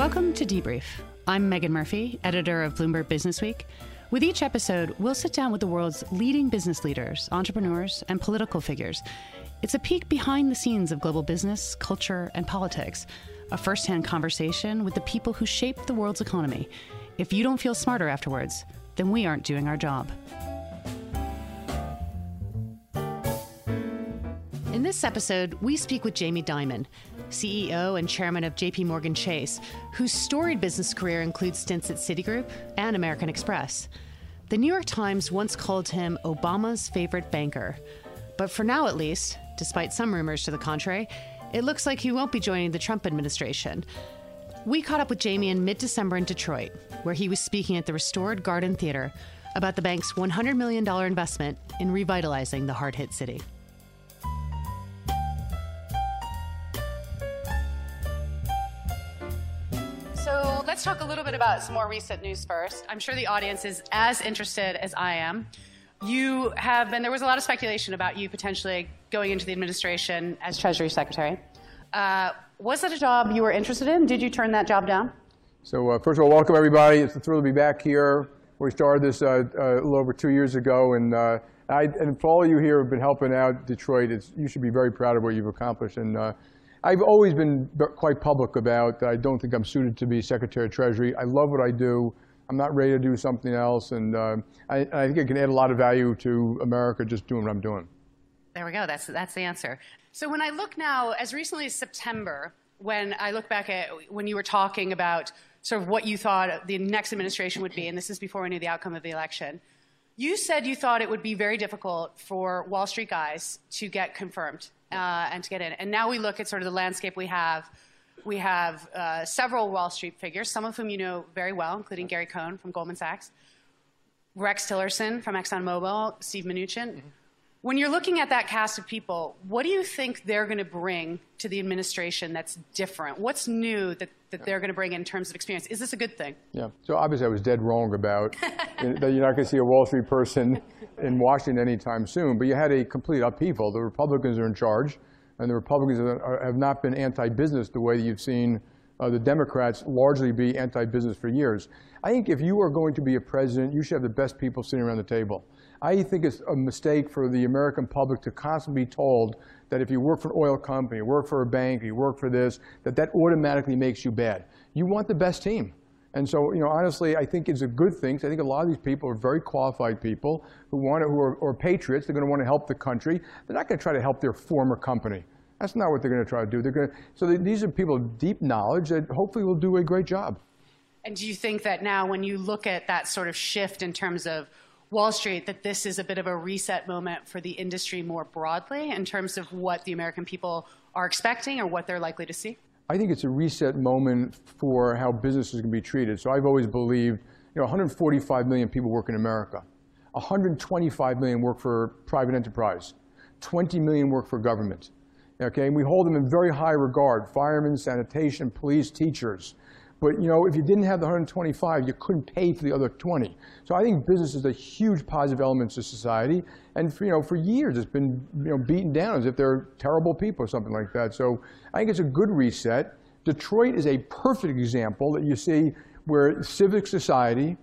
Welcome to Debrief. I'm Megan Murphy, editor of Bloomberg Businessweek. With each episode, we'll sit down with the world's leading business leaders, entrepreneurs, and political figures. It's a peek behind the scenes of global business, culture, and politics, a firsthand conversation with the people who shape the world's economy. If you don't feel smarter afterwards, then we aren't doing our job. In this episode, we speak with Jamie Dimon, CEO and chairman of JP Morgan Chase, whose storied business career includes stints at Citigroup and American Express. The New York Times once called him Obama's favorite banker. But for now, at least, despite some rumors to the contrary, it looks like he won't be joining the Trump administration. We caught up with Jamie in mid December in Detroit, where he was speaking at the restored Garden Theater about the bank's $100 million investment in revitalizing the hard hit city. So let's talk a little bit about some more recent news first. I'm sure the audience is as interested as I am. You have been, there was a lot of speculation about you potentially going into the administration as Treasury Secretary. Uh, was it a job you were interested in? Did you turn that job down? So, uh, first of all, welcome everybody. It's a thrill to be back here. We started this uh, uh a little over two years ago, and, uh, I, and for all of you here have been helping out Detroit, you should be very proud of what you've accomplished. And uh, I've always been quite public about I don't think I'm suited to be Secretary of Treasury. I love what I do. I'm not ready to do something else, and uh, I, I, think I can add a lot of value to America just doing what I'm doing. There we go. That's that's the answer. So when I look now, as recently as September, when I look back at when you were talking about sort of what you thought the next administration would be, and this is before we knew the outcome of the election, you said you thought it would be very difficult for Wall Street guys to get confirmed uh, and to get in. And now we look at sort of the landscape we have we have uh, several Wall Street figures, some of whom you know very well, including Gary Cohn from Goldman Sachs, Rex Tillerson from ExxonMobil, Steve Mnuchin. Mm-hmm. When you're looking at that cast of people, what do you think they're going to bring to the administration that's different? What's new that, that they're going to bring in terms of experience? Is this a good thing? Yeah. So obviously, I was dead wrong about that you're not going to see a Wall Street person in Washington anytime soon. But you had a complete upheaval. The Republicans are in charge and the Republicans have not been anti-business the way you've seen uh, the Democrats largely be anti-business for years. I think if you are going to be a president, you should have the best people sitting around the table. I think it's a mistake for the American public to constantly be told that if you work for an oil company, you work for a bank, you work for this, that that automatically makes you bad. You want the best team. And so, you know, honestly, I think it's a good thing. I think a lot of these people are very qualified people who want to, who are, are patriots. They're going to want to help the country. They're not going to try to help their former company. That's not what they're going to try to do. They're going to, so these are people of deep knowledge that hopefully will do a great job. And do you think that now, when you look at that sort of shift in terms of Wall Street, that this is a bit of a reset moment for the industry more broadly in terms of what the American people are expecting or what they're likely to see? I think it's a reset moment for how businesses can be treated. So I've always believed, you know, 145 million people work in America. 125 million work for private enterprise. 20 million work for government. Okay, and we hold them in very high regard, firemen, sanitation, police, teachers. But you know, if you didn't have the 125, you couldn't pay for the other 20. So I think business is a huge positive element to society. And for, you know, for years it's been you know, beaten down as if they're terrible people or something like that. So I think it's a good reset. Detroit is a perfect example that you see where civic society,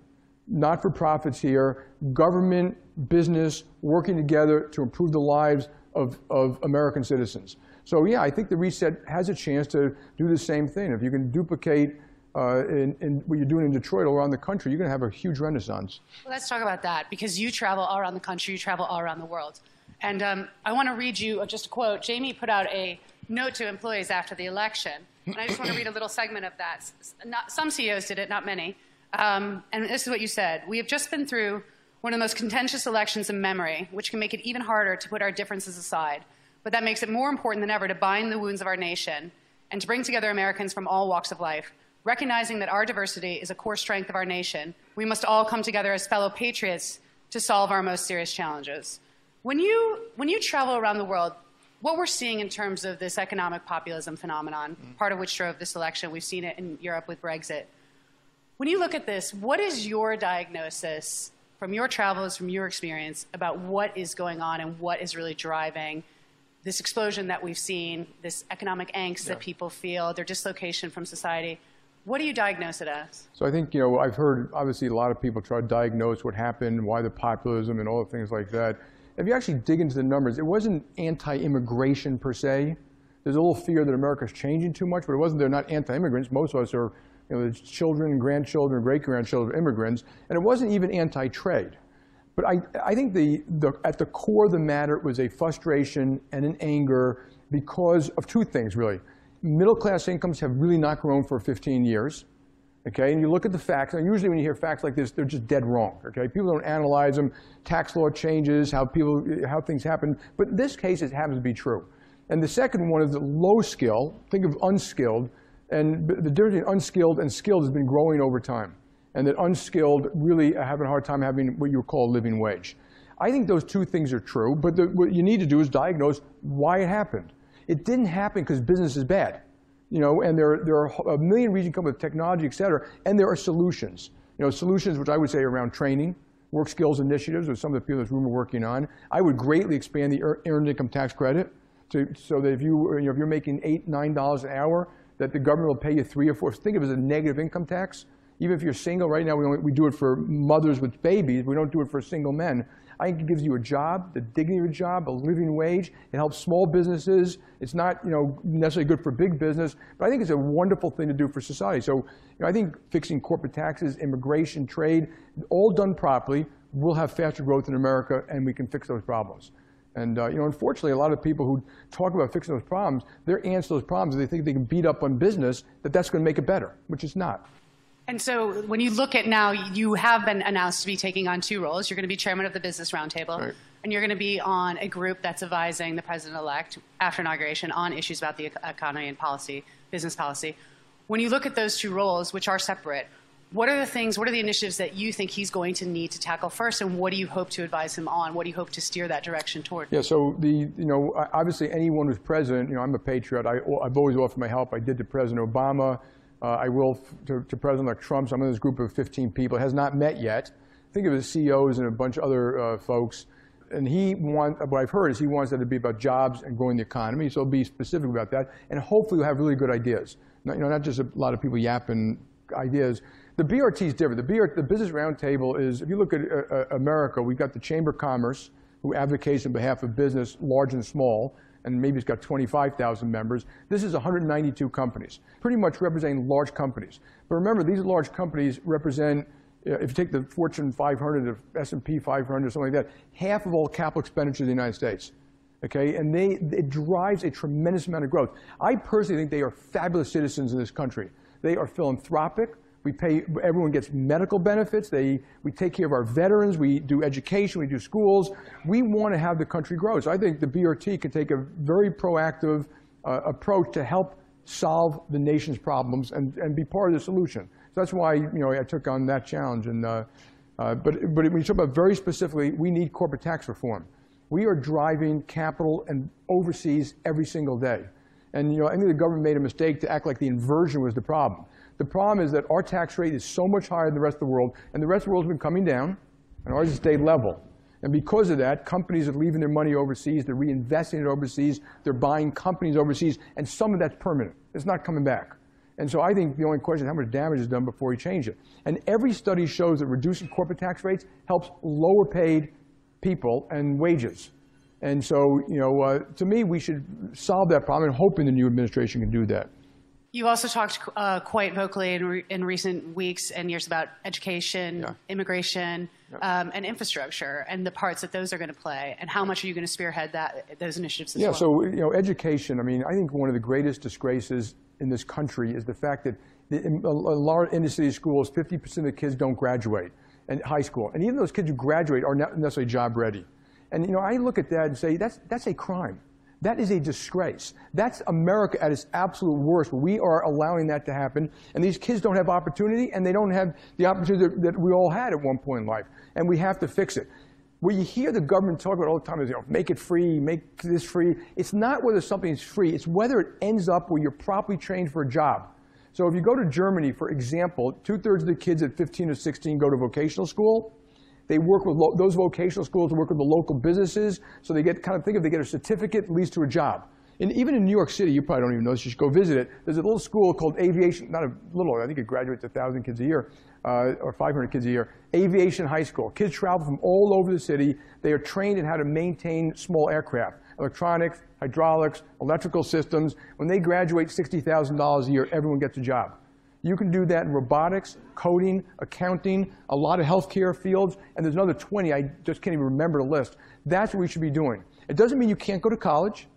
not-for-profits here, government, business, working together to improve the lives of, of American citizens. So yeah, I think the reset has a chance to do the same thing. If you can duplicate uh, in, in, what you're doing in Detroit all around the country, you're going to have a huge renaissance. Well, let's talk about that because you travel all around the country, you travel all around the world. And um, I want to read you just a quote. Jamie put out a note to employees after the election. And I just want to read a little segment of that. Not, some CEOs did it, not many. Um, and this is what you said We have just been through one of the most contentious elections in memory, which can make it even harder to put our differences aside. But that makes it more important than ever to bind the wounds of our nation and to bring together Americans from all walks of life. Recognizing that our diversity is a core strength of our nation, we must all come together as fellow patriots to solve our most serious challenges. When you, when you travel around the world, what we're seeing in terms of this economic populism phenomenon, mm-hmm. part of which drove this election, we've seen it in Europe with Brexit. When you look at this, what is your diagnosis from your travels, from your experience, about what is going on and what is really driving this explosion that we've seen, this economic angst yeah. that people feel, their dislocation from society? What do you diagnose it as? So I think, you know, I've heard obviously a lot of people try to diagnose what happened, why the populism and all the things like that. If you actually dig into the numbers, it wasn't anti-immigration per se. There's a little fear that America's changing too much, but it wasn't they're not anti-immigrants. Most of us are you know, children, grandchildren, great-grandchildren of immigrants, and it wasn't even anti-trade. But I, I think the, the, at the core of the matter was a frustration and an anger because of two things, really. Middle-class incomes have really not grown for 15 years. Okay, and you look at the facts, and usually when you hear facts like this, they're just dead wrong. Okay, people don't analyze them. Tax law changes, how people, how things happen. But in this case, it happens to be true. And the second one is the low skill. Think of unskilled. And the difference between unskilled and skilled has been growing over time. And that unskilled really have a hard time having what you would call a living wage. I think those two things are true, but the, what you need to do is diagnose why it happened. It didn't happen because business is bad. You know, and there, there are a million reasons come with technology, et cetera, and there are solutions. You know, solutions which I would say around training, work skills initiatives, which some of the people in this room are working on. I would greatly expand the earned income tax credit to, so that if, you, you know, if you're making eight, nine dollars an hour, that the government will pay you three or four. Think of it as a negative income tax. Even if you're single, right now we, only, we do it for mothers with babies. We don't do it for single men. I think it gives you a job, the dignity of a job, a living wage. It helps small businesses. It's not you know, necessarily good for big business, but I think it's a wonderful thing to do for society. So you know, I think fixing corporate taxes, immigration, trade, all done properly, will have faster growth in America, and we can fix those problems. And uh, you know, unfortunately, a lot of people who talk about fixing those problems, their answer to those problems, they think they can beat up on business, that that's going to make it better, which is not. And so when you look at now, you have been announced to be taking on two roles. You're going to be chairman of the Business Roundtable, right. and you're going to be on a group that's advising the president-elect after inauguration on issues about the economy and policy, business policy. When you look at those two roles, which are separate, what are the things, what are the initiatives that you think he's going to need to tackle first, and what do you hope to advise him on? What do you hope to steer that direction toward? Yeah, so the, you know, obviously anyone who's president, you know, I'm a patriot. I, I've always offered my help. I did to President Obama. Uh, I will to, to President-elect Trump. So I'm in this group of 15 people. Has not met yet. Think of as CEOs and a bunch of other uh, folks. And he wants, what I've heard is he wants that to be about jobs and growing the economy. So be specific about that. And hopefully we'll have really good ideas. Not, you know, not just a lot of people yapping ideas. The BRT is different. The, BRT, the Business Roundtable is, if you look at uh, uh, America, we've got the Chamber of Commerce, who advocates on behalf of business, large and small and maybe it's got 25,000 members. This is 192 companies, pretty much representing large companies. But remember, these large companies represent, uh, if you take the Fortune 500, the S&P 500, something like that, half of all capital expenditure in the United States. Okay, and they, it drives a tremendous amount of growth. I personally think they are fabulous citizens in this country. They are philanthropic. We pay, everyone gets medical benefits. They, we take care of our veterans. We do education. We do schools. We want to have the country grow. So I think the BRT can take a very proactive uh, approach to help solve the nation's problems and, and be part of the solution. So that's why you know, I took on that challenge. And, uh, uh, but, but when you talk about very specifically, we need corporate tax reform. We are driving capital and overseas every single day. And you know, I think the government made a mistake to act like the inversion was the problem. The problem is that our tax rate is so much higher than the rest of the world, and the rest of the world has been coming down, and ours has stayed level. And because of that, companies are leaving their money overseas, they're reinvesting it overseas, they're buying companies overseas, and some of that's permanent. It's not coming back. And so I think the only question is how much damage is done before you change it. And every study shows that reducing corporate tax rates helps lower paid people and wages. And so, you know, uh, to me, we should solve that problem and hoping the new administration can do that. You also talked uh, quite vocally in, re- in, recent weeks and years about education, yeah. immigration, yeah. Um, and infrastructure, and the parts that those are going to play, and how much are you going to spearhead that those initiatives as yeah, well? So you know, education. I mean, I think one of the greatest disgraces in this country is the fact that in a large inner city schools, 50% of the kids don't graduate. in high school. And even those kids who graduate are not necessarily job ready. And you know, I look at that and say, that's, that's a crime. That is a disgrace. That's America at its absolute worst. We are allowing that to happen, and these kids don't have opportunity, and they don't have the opportunity that, that we all had at one point in life, and we have to fix it. What you hear the government talk about all the time is, you know, make it free, make this free. It's not whether something is free, it's whether it ends up where you're properly trained for a job. So if you go to Germany, for example, two-thirds of the kids at 15 or 16 go to vocational school. They work with those vocational schools to work with the local businesses, so they get kind of think of they get a certificate leads to a job. And even in New York City, you probably don't even know this. You should go visit it. There's a little school called Aviation, not a little, I think it graduates 1,000 kids a year, uh, or 500 kids a year. Aviation High School. Kids travel from all over the city. They are trained in how to maintain small aircraft, electronics, hydraulics, electrical systems. When they graduate $60,000 a year, everyone gets a job. You can do that in robotics, coding, accounting, a lot of healthcare fields, and there's another 20. I just can't even remember the list. That's what we should be doing. It doesn't mean you can't go to college.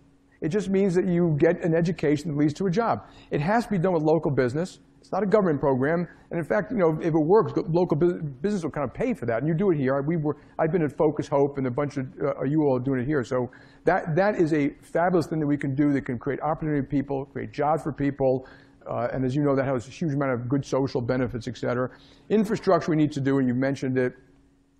It just means that you get an education that leads to a job. It has to be done with local business. It's not a government program. And in fact, you know, if it works, local business will kind of pay for that. And you do it here. We were, I've been at Focus Hope, and a bunch of uh, you all are doing it here. So that, that is a fabulous thing that we can do that can create opportunity for people, create jobs for people, uh, and as you know, that has a huge amount of good social benefits, et cetera. Infrastructure we need to do, and you mentioned it.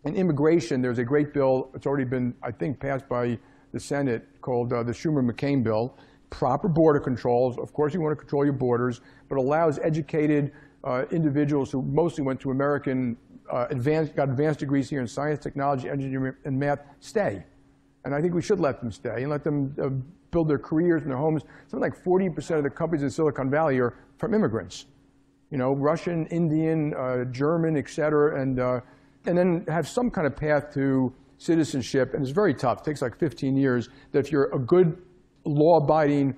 In immigration, there's a great bill. It's already been, I think, passed by the Senate called uh, the Schumer-McCain bill. Proper border controls. Of course, you want to control your borders, but allows educated uh, individuals who mostly went to American, uh, advanced, got advanced degrees here in science, technology, engineering, and math, stay. And I think we should let them stay and let them uh, build their careers and their homes. Something like 40% of the companies in Silicon Valley are from immigrants. You know, Russian, Indian, uh, German, et cetera, and, uh, and then have some kind of path to citizenship. And it's very tough. It takes like 15 years. That if you're a good, law-abiding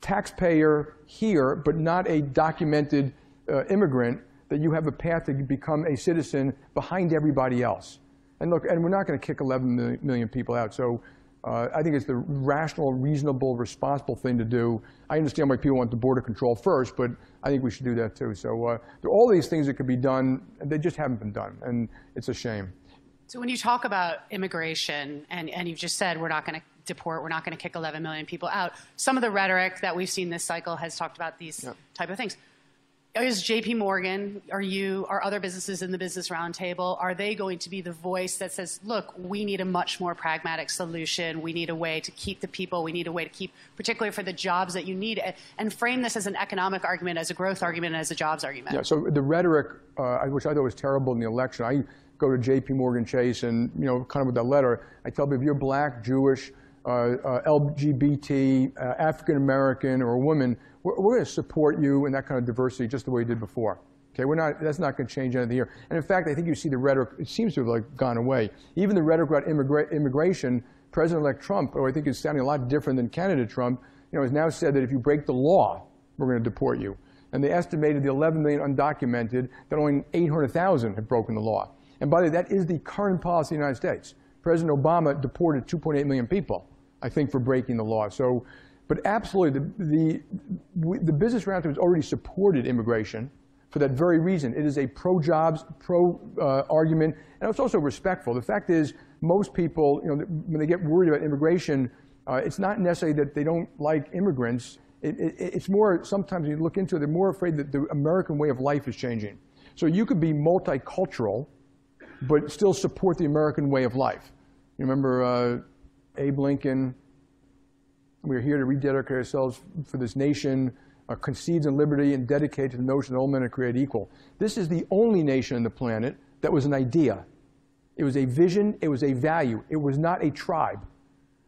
taxpayer here, but not a documented uh, immigrant, that you have a path to become a citizen behind everybody else. And look, and we're not going to kick 11 million people out. So uh, I think it's the rational, reasonable, responsible thing to do. I understand why people want the border control first, but I think we should do that too. So uh, there are all these things that could be done, and they just haven't been done, and it's a shame. So when you talk about immigration, and, and you've just said we're not going to deport, we're not going to kick 11 million people out, some of the rhetoric that we've seen this cycle has talked about these yeah. type of things is JP Morgan, are you, are other businesses in the business roundtable, are they going to be the voice that says, look, we need a much more pragmatic solution. We need a way to keep the people. We need a way to keep, particularly for the jobs that you need, and frame this as an economic argument, as a growth argument, and as a jobs argument. Yeah, so the rhetoric, uh, which I thought was terrible in the election, I go to JP Morgan Chase and, you know, kind of with that letter, I tell people if you're black, Jewish, uh, uh, LGBT, uh, African American, or a woman, we're, we're going to support you in that kind of diversity just the way we did before. Okay, we're not, that's not going to change anything here. And in fact, I think you see the rhetoric, it seems to have like gone away. Even the rhetoric about immigra- immigration, President-elect Trump, who I think is sounding a lot different than candidate Trump, you know, has now said that if you break the law, we're going to deport you. And they estimated the 11 million undocumented, that only 800,000 have broken the law. And by the way, that is the current policy of the United States. President Obama deported 2.8 million people, I think, for breaking the law. So but absolutely, the, the, the business roundtable has already supported immigration for that very reason. It is a pro-jobs, pro-argument, uh, and it's also respectful. The fact is, most people, you know, when they get worried about immigration, uh, it's not necessarily that they don't like immigrants. It, it, it's more, sometimes when you look into it, they're more afraid that the American way of life is changing. So you could be multicultural, but still support the American way of life. You remember uh, Abe Lincoln, we're here to rededicate ourselves for this nation, uh, conceived in liberty and dedicated to the notion that all men are created equal. This is the only nation on the planet that was an idea. It was a vision. It was a value. It was not a tribe.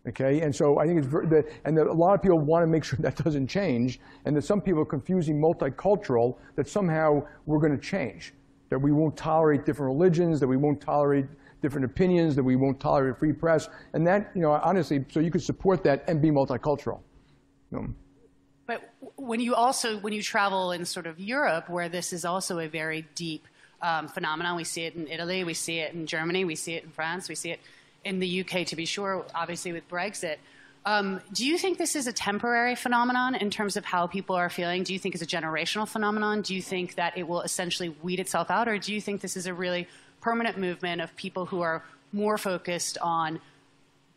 Okay, and so I think it's that, and that a lot of people want to make sure that doesn't change, and that some people are confusing multicultural that somehow we're going to change, that we won't tolerate different religions, that we won't tolerate different opinions, that we won't tolerate free press. And that, you know, honestly, so you could support that and be multicultural. You know. But when you also, when you travel in sort of Europe, where this is also a very deep um, phenomenon, we see it in Italy, we see it in Germany, we see it in France, we see it in the UK, to be sure, obviously with Brexit. Um, do you think this is a temporary phenomenon in terms of how people are feeling? Do you think it's a generational phenomenon? Do you think that it will essentially weed itself out? Or do you think this is a really permanent movement of people who are more focused on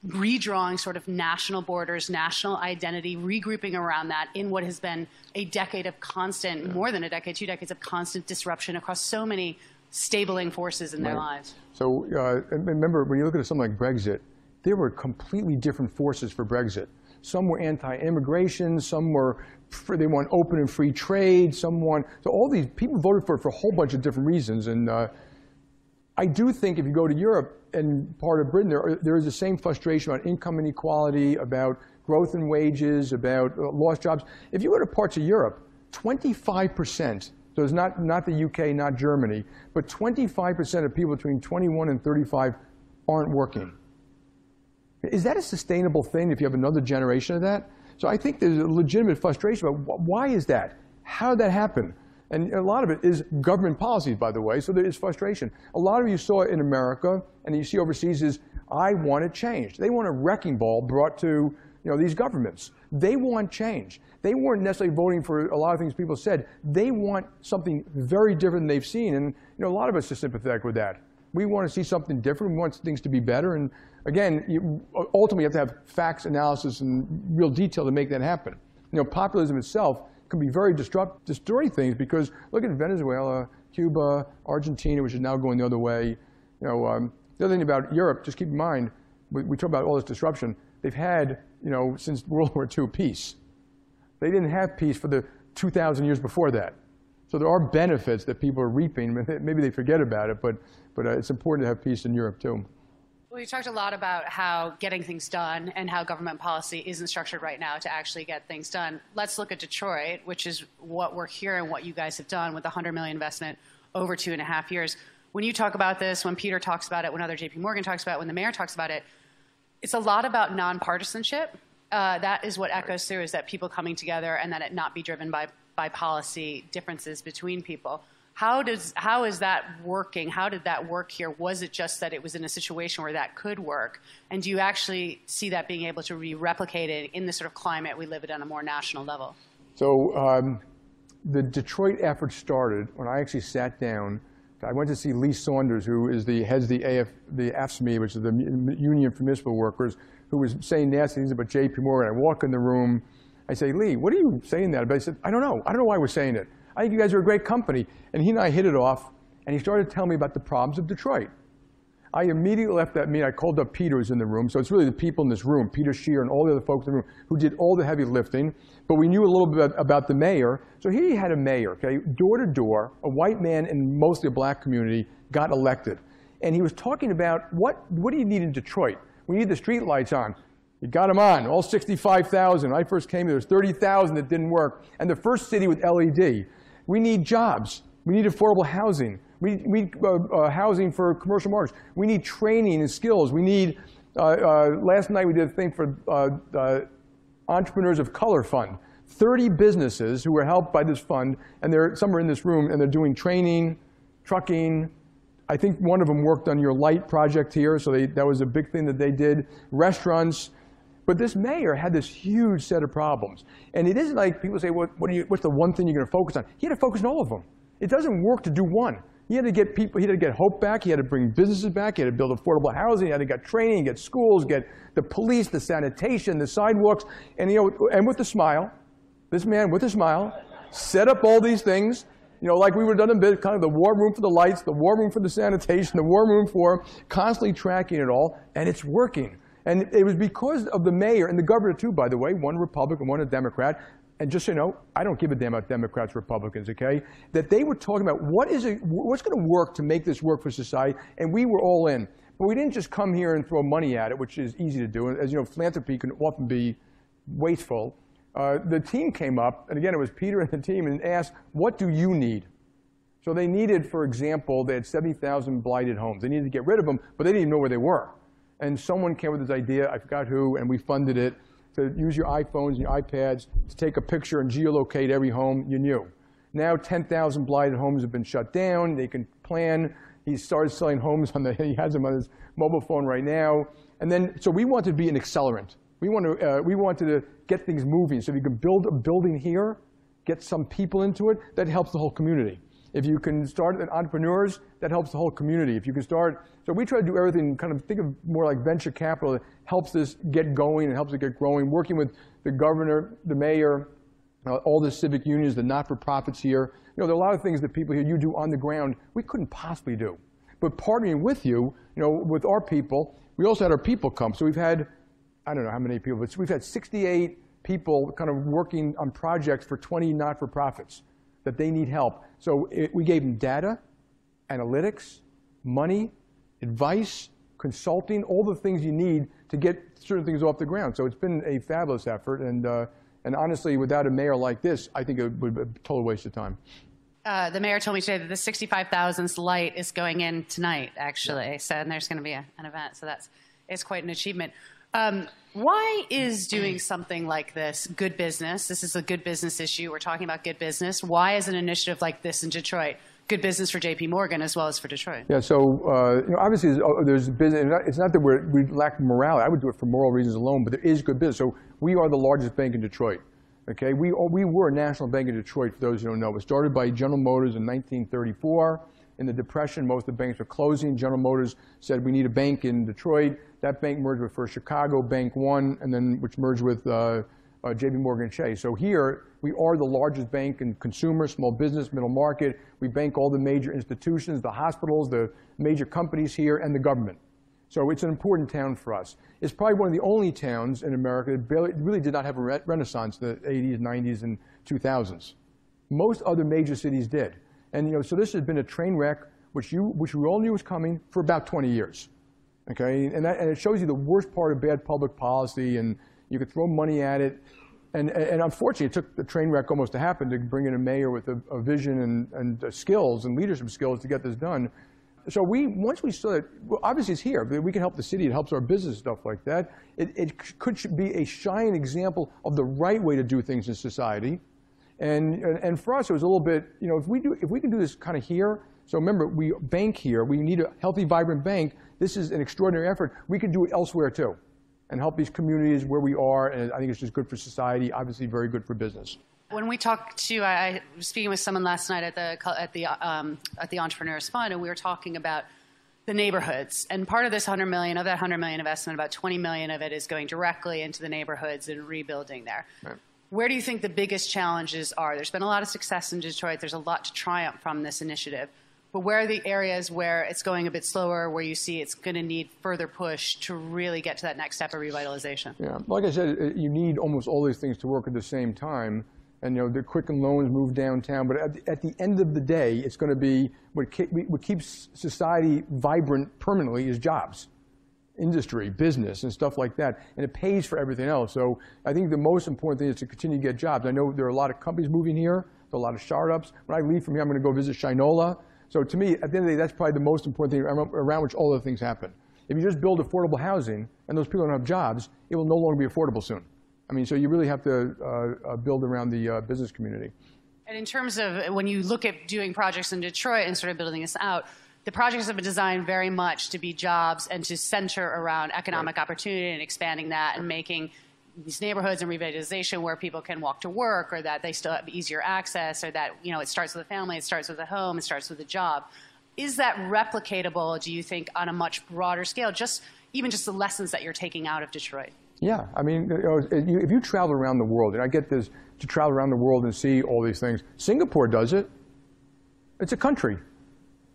redrawing sort of national borders, national identity, regrouping around that in what has been a decade of constant, yeah. more than a decade, two decades of constant disruption across so many stabling forces in right. their lives. So uh, remember, when you look at something like Brexit, there were completely different forces for Brexit. Some were anti-immigration, some were for, they want open and free trade, some want, so all these people voted for it for a whole bunch of different reasons. And uh, I do think if you go to Europe and part of Britain, there, there is the same frustration about income inequality, about growth in wages, about uh, lost jobs. If you go to parts of Europe, 25%, so it's not, not the UK, not Germany, but 25% of people between 21 and 35 aren't working. Is that a sustainable thing if you have another generation of that? So I think there's a legitimate frustration about why is that? How did that happen? And a lot of it is government policies, by the way, so there is frustration. A lot of you saw it in America, and you see overseas is, I want it changed. They want a wrecking ball brought to you know, these governments. They want change. They weren't necessarily voting for a lot of things people said. They want something very different than they've seen, and you know, a lot of us are sympathetic with that. We want to see something different. We want things to be better, and again, you, ultimately, you have to have facts, analysis, and real detail to make that happen. You know, populism itself can be very disrupt, destroy things because look at Venezuela, Cuba, Argentina, which is now going the other way. You know, um, the other thing about Europe, just keep in mind, we, we, talk about all this disruption. They've had, you know, since World War II, peace. They didn't have peace for the 2,000 years before that. So there are benefits that people are reaping. Maybe they forget about it, but, but uh, it's important to have peace in Europe too. Well, talked a lot about how getting things done and how government policy isn't structured right now to actually get things done. Let's look at Detroit, which is what we're hearing, what you guys have done with the 100 million investment over two and a half years. When you talk about this, when Peter talks about it, when other JP Morgan talks about it, when the mayor talks about it, it's a lot about nonpartisanship. Uh, that is what echoes through is that people coming together and that it not be driven by, by policy differences between people. How, does, how is that working? How did that work here? Was it just that it was in a situation where that could work? And do you actually see that being able to be replicated in the sort of climate we live in on a more national level? So um, the Detroit effort started when I actually sat down. I went to see Lee Saunders, who is the heads the AF, the AFSCME, which is the Union for Municipal Workers, who was saying nasty things about J.P. Morgan. I walk in the room. I say, Lee, what are you saying that about? He said, I don't know. I don't know why we're saying it. I think you guys are a great company. And he and I hit it off, and he started telling me about the problems of Detroit. I immediately left that meeting. I called up Peter, who's in the room. So it's really the people in this room, Peter Scher and all the other folks in the room, who did all the heavy lifting. But we knew a little bit about the mayor. So he had a mayor, okay, door to door, a white man in mostly a black community got elected. And he was talking about what, what do you need in Detroit? We need the street lights on. You got them on, all 65,000. When I first came here, there was 30,000 that didn't work. And the first city with LED. We need jobs. We need affordable housing. We need uh, uh, housing for commercial markets. We need training and skills. We need, uh, uh last night we did a thing for uh, uh, Entrepreneurs of Color Fund. 30 businesses who were helped by this fund, and they're, some are in this room, and they're doing training, trucking. I think one of them worked on your light project here, so they, that was a big thing that they did. Restaurants, but this mayor had this huge set of problems. And it isn't like people say, what, you, what's the one thing you're going to focus on? He had to focus on all of them. It doesn't work to do one. He had to get people, he had to get hope back, he had to bring businesses back, he had to build affordable housing, he had to get training, get schools, get the police, the sanitation, the sidewalks, and you know, and with a smile, this man with a smile, set up all these things, you know, like we would have done in bit, kind of the war room for the lights, the war room for the sanitation, the war room for constantly tracking it all, and it's working. And it was because of the mayor and the governor too, by the way, one Republican, one a Democrat. And just so you know, I don't give a damn about Democrats, Republicans, okay? That they were talking about what is it, what's going to work to make this work for society, and we were all in. But we didn't just come here and throw money at it, which is easy to do. As you know, philanthropy can often be wasteful. Uh, the team came up, and again, it was Peter and the team, and asked, what do you need? So they needed, for example, they had 70,000 blighted homes. They needed to get rid of them, but they didn't even know where they were and someone came with this idea, I forgot who, and we funded it to use your iPhones and your iPads to take a picture and geolocate every home you knew. Now 10,000 blighted homes have been shut down. They can plan. He started selling homes on the, he has them on his mobile phone right now. And then, so we wanted to be an accelerant. We, want to, uh, we wanted to get things moving. So if you can build a building here, get some people into it, that helps the whole community. If you can start entrepreneurs, that helps the whole community. If you can start, so we try to do everything, kind of think of more like venture capital that helps this get going and helps it get growing. Working with the governor, the mayor, uh, all the civic unions, the not-for-profits here. You know, there are a lot of things that people here you do on the ground we couldn't possibly do. But partnering with you, you know, with our people, we also had our people come. So we've had, I don't know how many people, but we've had 68 people kind of working on projects for 20 not-for-profits that they need help. So it, we gave them data, analytics, money, advice, consulting, all the things you need to get certain things off the ground. So it's been a fabulous effort. And, uh, and honestly, without a mayor like this, I think it would be a total waste of time. Uh, the mayor told me today that the 65,000th light is going in tonight, actually. So, and there's going to be a, an event. So that's it's quite an achievement. Um, why is doing something like this good business? This is a good business issue. We're talking about good business. Why is an initiative like this in Detroit good business for J.P. Morgan as well as for Detroit? Yeah. So uh, you know, obviously, there's, there's business. It's not that we're, we lack morality. I would do it for moral reasons alone, but there is good business. So we are the largest bank in Detroit. Okay, we, we were a national bank in Detroit, for those who don't know. It was started by General Motors in 1934. In the Depression, most of the banks were closing. General Motors said, we need a bank in Detroit. That bank merged with First Chicago, Bank One, and then which merged with uh, uh, JP Morgan Chase. So here, we are the largest bank in consumer, small business, middle market. We bank all the major institutions, the hospitals, the major companies here, and the government. So it's an important town for us. It's probably one of the only towns in America that barely, really did not have a re renaissance in the 80s, 90s, and 2000s. Most other major cities did. And you know, so this has been a train wreck, which, you, which we all knew was coming for about 20 years. Okay, and, that, and it shows you the worst part of bad public policy, and you could throw money at it. And, and unfortunately, it took the train wreck almost to happen to bring in a mayor with a, a vision and, and skills and leadership skills to get this done. So we, once we saw it, well, obviously it's here. We can help the city. It helps our business, stuff like that. It, it could be a shining example of the right way to do things in society. And, and, and for us, it was a little bit, you know, if we, do, if we can do this kind of here, so remember, we bank here. We need a healthy, vibrant bank. This is an extraordinary effort. We could do it elsewhere too and help these communities where we are. And I think it's just good for society, obviously very good for business. When we talked to, I was speaking with someone last night at the at the um, at the Entrepreneurs Fund, and we were talking about the neighborhoods. And part of this 100 million, of that 100 million investment, about 20 million of it is going directly into the neighborhoods and rebuilding there. Right. Where do you think the biggest challenges are? There's been a lot of success in Detroit. There's a lot to triumph from this initiative. But where are the areas where it's going a bit slower, where you see it's going to need further push to really get to that next step of revitalization? Yeah, like I said, you need almost all these things to work at the same time. And you know, the Quicken Loans move downtown, but at the, at the end of the day, it's going to be what, what keeps society vibrant permanently is jobs, industry, business, and stuff like that. And it pays for everything else. So I think the most important thing is to continue to get jobs. I know there are a lot of companies moving here, there are a lot of startups. When I leave from here, I'm going to go visit Shinola. So to me, at the end of the day, that's probably the most important thing around which all other things happen. If you just build affordable housing and those people don't have jobs, it will no longer be affordable soon. I mean, so you really have to uh, uh, build around the uh, business community. And in terms of when you look at doing projects in Detroit and sort of building this out, the projects have been designed very much to be jobs and to center around economic right. opportunity and expanding that and making these neighborhoods and revitalization where people can walk to work or that they still have easier access or that you know it starts with a family it starts with a home it starts with a job. Is that replicatable do you think on a much broader scale just even just the lessons that you're taking out of detroit? Yeah i mean if you travel around the world and i get this to travel around the world and see all these things singapore does it. It's a country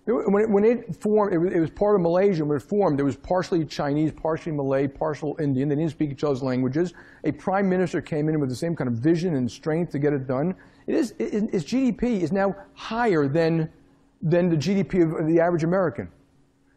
when it, when it formed, it was, it was, part of Malaysia. When it formed, it was partially Chinese, partially Malay, partial Indian. They didn't speak each other's languages. A prime minister came in with the same kind of vision and strength to get it done. It is, it, its GDP is now higher than, than the GDP of the average American.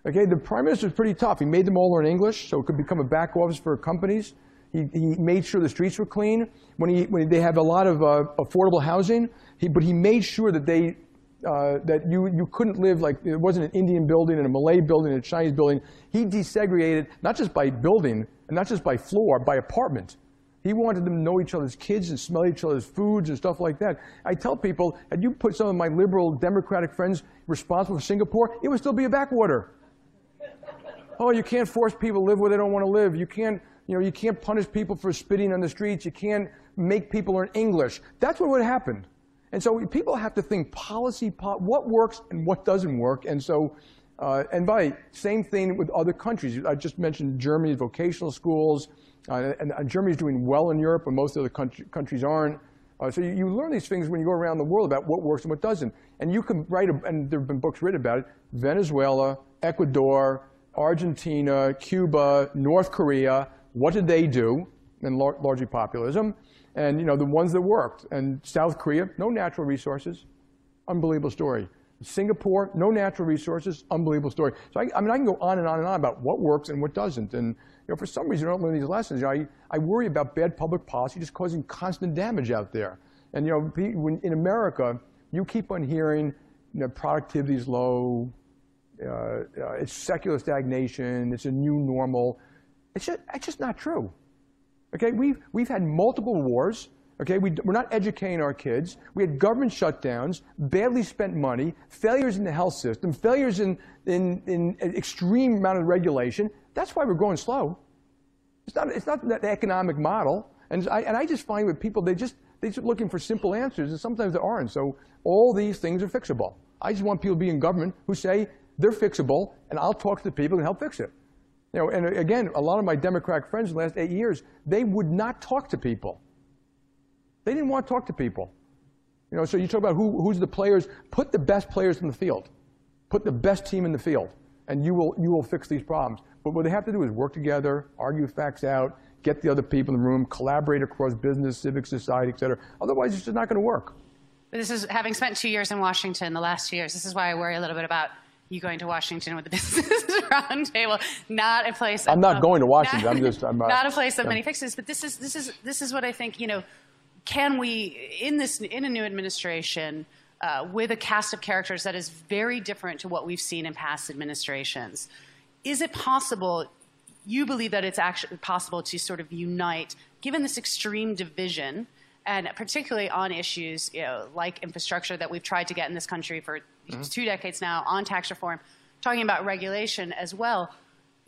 Okay, the prime minister was pretty tough. He made them all learn English, so it could become a back office for companies. He, he made sure the streets were clean. When, he, when they have a lot of uh, affordable housing, he, but he made sure that they uh, that you, you couldn't live like it wasn't an Indian building and a Malay building and a Chinese building. He desegregated not just by building and not just by floor, by apartment. He wanted them to know each other's kids and smell each other's foods and stuff like that. I tell people, had you put some of my liberal democratic friends responsible for Singapore, it would still be a backwater. oh, you can't force people to live where they don't want to live. You can't, you know, you can't punish people for spitting on the streets. You can't make people learn English. That's what would happen. And so people have to think policy, po- what works and what doesn't work. And so, uh, and by same thing with other countries. I just mentioned Germany's vocational schools, uh, and, and Germany's doing well in Europe, but most other country, countries aren't. Uh, so you, you, learn these things when you go around the world about what works and what doesn't. And you can write, a, and there have been books written about it, Venezuela, Ecuador, Argentina, Cuba, North Korea, what did they do? And lar largely populism. And you know, the ones that worked. And South Korea, no natural resources. Unbelievable story. Singapore, no natural resources, unbelievable story. So I, I, mean, I can go on and on and on about what works and what doesn't. And you know, for some reason, I don't learn these lessons. You know, I, I worry about bad public policy just causing constant damage out there. And you know, in America, you keep on hearing, you know, productivity is low, uh, uh, it's secular stagnation, it's a new normal. It's just, it's just not true. Okay, we've, we've had multiple wars. Okay, we, we're not educating our kids. We had government shutdowns, badly spent money, failures in the health system, failures in, in, in extreme amount of regulation. That's why we're growing slow. It's not, it's not that economic model. And I, and I just find with people, they just, they're just looking for simple answers, and sometimes there aren't. So all these things are fixable. I just want people to be in government who say they're fixable, and I'll talk to the people and help fix it. Know, and uh, again, a lot of my Democratic friends in the last eight years, they would not talk to people. They didn't want to talk to people. You know, so you talk about who, who's the players. Put the best players in the field. Put the best team in the field, and you will, you will fix these problems. But what they have to do is work together, argue facts out, get the other people in the room, collaborate across business, civic society, et cetera. Otherwise, it's just not going to work. This is having spent two years in Washington, the last two years. This is why I worry a little bit about you going to Washington with the business roundtable. Not a place. I'm not going to Washington. Not, I'm just. I'm, uh, not a place of many fixes. But this is this is this is what I think. You know, can we in this in a new administration uh, with a cast of characters that is very different to what we've seen in past administrations? Is it possible? You believe that it's actually possible to sort of unite, given this extreme division and particularly on issues you know, like infrastructure that we've tried to get in this country for mm-hmm. two decades now, on tax reform, talking about regulation as well.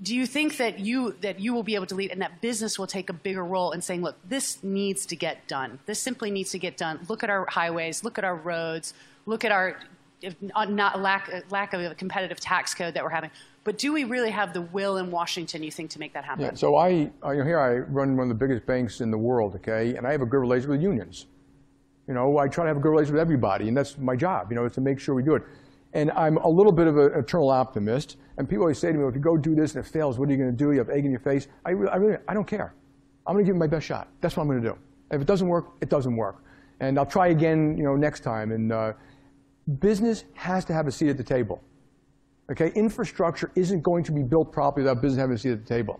Do you think that you that you will be able to lead and that business will take a bigger role in saying, look, this needs to get done. This simply needs to get done. Look at our highways, look at our roads, look at our not lack lack of a competitive tax code that we're having. But do we really have the will in Washington, you think, to make that happen? Yeah, so I, I here I run one of the biggest banks in the world, okay, and I have a good relationship with unions. You know, I try to have a good relationship with everybody, and that's my job, you know, is to make sure we do it. And I'm a little bit of an eternal optimist, and people always say to me, well, if you go do this and it fails, what are you going to do? You have egg in your face. I, I really, I don't care. I'm going to give it my best shot. That's what I'm going to do. If it doesn't work, it doesn't work. And I'll try again, you know, next time. And uh, business has to have a seat at the table. Okay, infrastructure isn't going to be built properly without business having a seat at the table.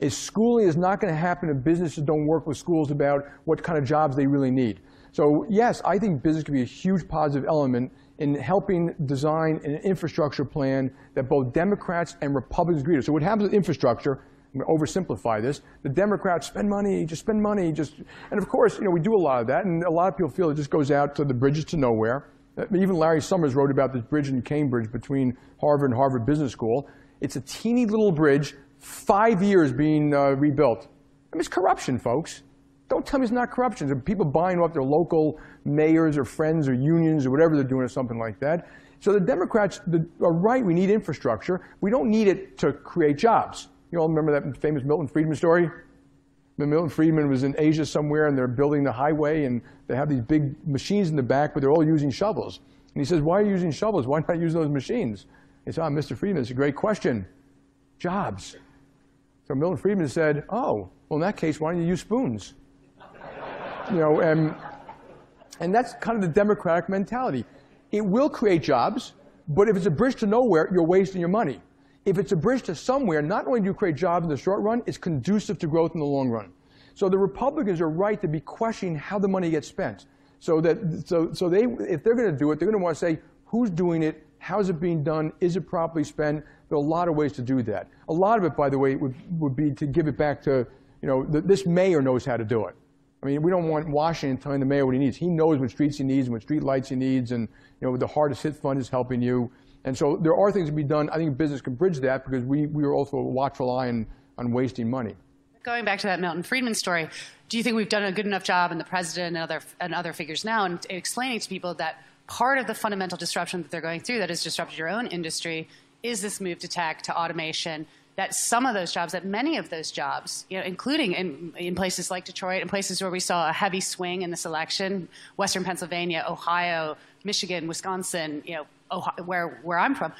Is schooling is not going to happen if businesses don't work with schools about what kind of jobs they really need. So yes, I think business can be a huge positive element in helping design an infrastructure plan that both Democrats and Republicans agree to. So what happens with infrastructure, I'm going to oversimplify this, the Democrats spend money, just spend money, just, and of course, you know, we do a lot of that, and a lot of people feel it just goes out to the bridges to nowhere. Even Larry Summers wrote about this bridge in Cambridge between Harvard and Harvard Business School. It's a teeny little bridge, five years being uh, rebuilt. I mean, it's corruption, folks. Don't tell me it's not corruption. It's people buying off their local mayors or friends or unions or whatever they're doing or something like that. So the Democrats are right. We need infrastructure. We don't need it to create jobs. You all remember that famous Milton Friedman story? Milton Friedman was in Asia somewhere and they're building the highway and they have these big machines in the back, but they're all using shovels. And he says, why are you using shovels? Why not use those machines? He said, oh, ah, Mr. Friedman, it's a great question. Jobs. So Milton Friedman said, oh, well, in that case, why don't you use spoons? You know, and, and that's kind of the Democratic mentality. It will create jobs, but if it's a bridge to nowhere, you're wasting your money if it's a bridge to somewhere, not only do you create jobs in the short run, it's conducive to growth in the long run. So the Republicans are right to be questioning how the money gets spent. So that so so they if they're going to do it, they're going to want to say who's doing it, how's it being done, is it properly spent? There are a lot of ways to do that. A lot of it, by the way, would would be to give it back to you know the, this mayor knows how to do it. I mean, we don't want Washington telling the mayor what he needs. He knows what streets he needs and what street lights he needs, and you know the hardest hit fund is helping you. And so there are things to be done. I think business can bridge that because we, we are also a watchful eye on, on wasting money. going back to that Milton Friedman story, do you think we've done a good enough job, and the president and other and other figures now, in explaining to people that part of the fundamental disruption that they're going through, that has disrupted your own industry, is this move to tech, to automation? That some of those jobs, that many of those jobs, you know, including in, in places like Detroit and places where we saw a heavy swing in this election, Western Pennsylvania, Ohio, Michigan, Wisconsin, you know, Ohio, where where I'm from,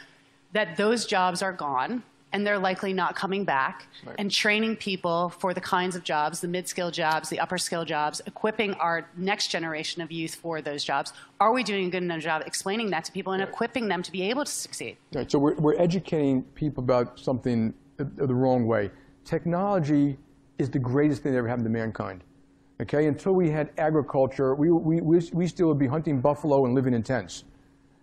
that those jobs are gone and they're likely not coming back, right. and training people for the kinds of jobs, the mid-skill jobs, the upper-skill jobs, equipping our next generation of youth for those jobs. Are we doing a good enough job explaining that to people and right. equipping them to be able to succeed? Right. So we're, we're educating people about something the, the wrong way. Technology is the greatest thing that ever happened to mankind. Okay, until we had agriculture, we, we, we still would be hunting buffalo and living in tents.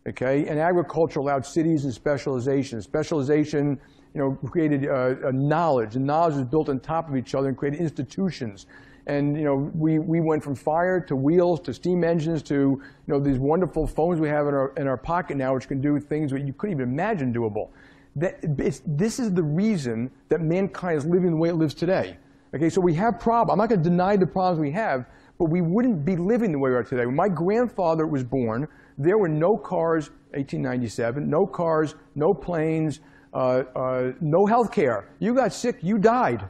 Okay, and agriculture allowed cities and specialization. Specialization you know, created uh, knowledge, and knowledge was built on top of each other and created institutions. And you know, we, we went from fire to wheels to steam engines to you know, these wonderful phones we have in our, in our pocket now, which can do things that you couldn't even imagine doable. This is the reason that mankind is living the way it lives today. Okay, so we have problems. I'm not going to deny the problems we have, but we wouldn't be living the way we are today. When my grandfather was born, there were no cars, 1897, no cars, no planes, uh, uh, no health care. You got sick, you died.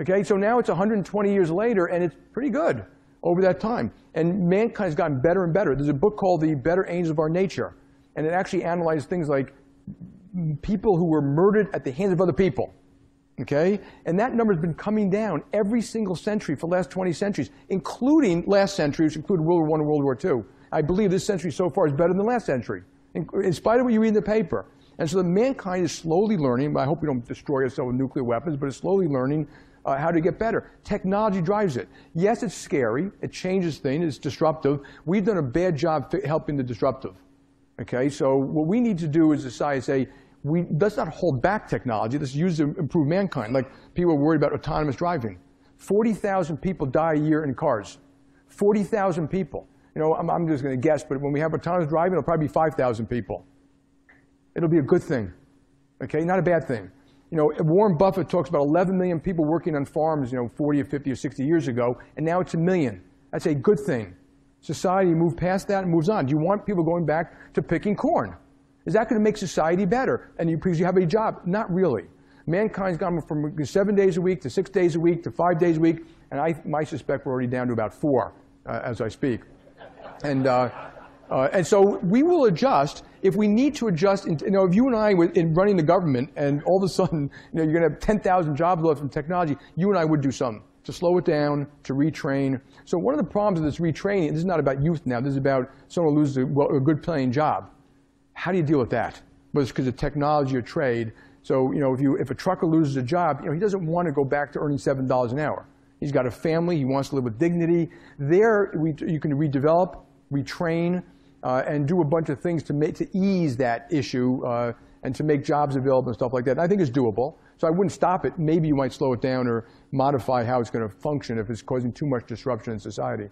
Okay, so now it's 120 years later, and it's pretty good over that time. And mankind has gotten better and better. There's a book called The Better Angels of Our Nature, and it actually analyzes things like people who were murdered at the hands of other people. Okay? And that number has been coming down every single century for the last 20 centuries, including last century, which included World War I and World War II. I believe this century so far is better than the last century, in, spite of what you read in the paper. And so mankind is slowly learning, I hope we don't destroy ourselves with nuclear weapons, but it's slowly learning uh, how to get better. Technology drives it. Yes, it's scary. It changes things. It's disruptive. We've done a bad job helping the disruptive. Okay, so what we need to do as a society say, eh, we, let's not hold back technology. Let's use it to improve mankind. Like people are worried about autonomous driving. 40,000 people die a year in cars. 40,000 people. You know, I'm, I'm just going to guess, but when we have autonomous driving, it'll probably be 5,000 people it'll be a good thing. Okay, not a bad thing. You know, Warren Buffett talks about 11 million people working on farms, you know, 40 or 50 or 60 years ago, and now it's a million. That's a good thing. Society moved past that and moves on. Do you want people going back to picking corn? Is that going to make society better? And you, because you have a job? Not really. Mankind's gone from seven days a week to six days a week to five days a week, and I, I suspect we're already down to about four uh, as I speak. And uh, uh, and so we will adjust if we need to adjust. In, you know, if you and I were in running the government, and all of a sudden, you know, you're going to have 10,000 jobs left from technology, you and I would do something to slow it down, to retrain. So one of the problems of this retraining, this is not about youth now. This is about someone who loses a, well, a good paying job. How do you deal with that? Whether it's because of technology or trade. So you know, if you if a trucker loses a job, you know, he doesn't want to go back to earning seven dollars an hour. He's got a family. He wants to live with dignity. There, we, you can redevelop, retrain uh, and do a bunch of things to, make, to ease that issue uh, and to make jobs available and stuff like that. And I think it's doable. So I wouldn't stop it. Maybe you might slow it down or modify how it's going to function if it's causing too much disruption in society.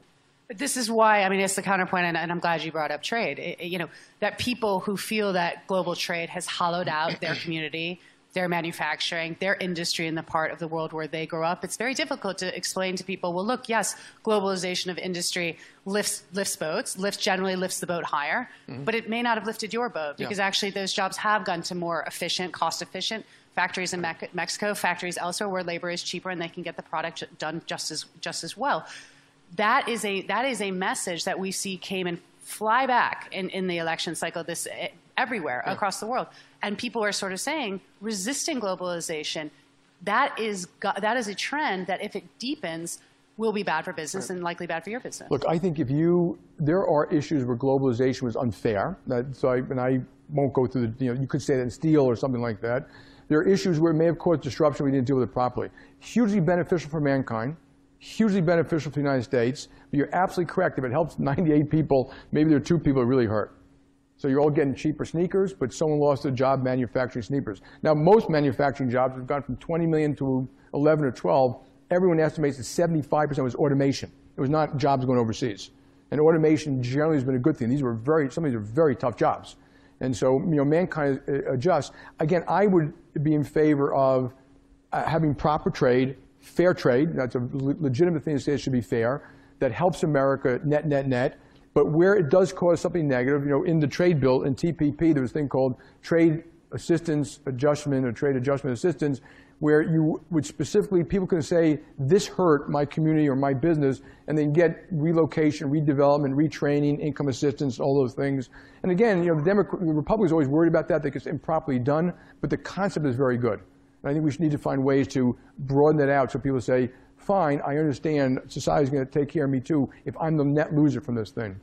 But this is why, I mean, it's the counterpoint, and, and I'm glad you brought up trade. It, you know, that people who feel that global trade has hollowed out their community, their manufacturing, their industry in the part of the world where they grow up, it's very difficult to explain to people, well, look, yes, globalization of industry lifts, lifts boats, lifts, generally lifts the boat higher, mm-hmm. but it may not have lifted your boat because yeah. actually those jobs have gone to more efficient, cost efficient factories in Me- Mexico, factories elsewhere where labor is cheaper and they can get the product done just as, just as well. That is a, that is a message that we see came and fly back in, in the election cycle this eh, everywhere yeah. across the world. And people are sort of saying, resisting globalization, that is, that is a trend that if it deepens, will be bad for business and likely bad for your business. Look, I think if you, there are issues where globalization was unfair. That, so I, and I won't go through the, you know, you could say that in steel or something like that. There are issues where it may have caused disruption, we didn't deal with it properly. Hugely beneficial for mankind, hugely beneficial for the United States, but you're absolutely correct. If it helps 98 people, maybe there are two people that really hurt. So you're all getting cheaper sneakers, but someone lost a job manufacturing sneakers. Now, most manufacturing jobs have gone from 20 million to 11 or 12. Everyone estimates that 75% was automation. It was not jobs going overseas. And automation generally has been a good thing. These were very, some of these are very tough jobs. And so, you know, mankind adjusts. Again, I would be in favor of uh, having proper trade, fair trade, that's a legitimate thing to say it should be fair, that helps America net, net, net. But where it does cause something negative, you know, in the trade bill, in TPP, there was a thing called trade assistance adjustment or trade adjustment assistance, where you would specifically, people can say, this hurt my community or my business, and then get relocation, redevelopment, retraining, income assistance, all those things. And again, you know, the, Democrat, the Republicans always worried about that, that it's improperly done, but the concept is very good. And I think we should need to find ways to broaden it out so people say, fine, I understand society's going to take care of me too if I'm the net loser from this thing.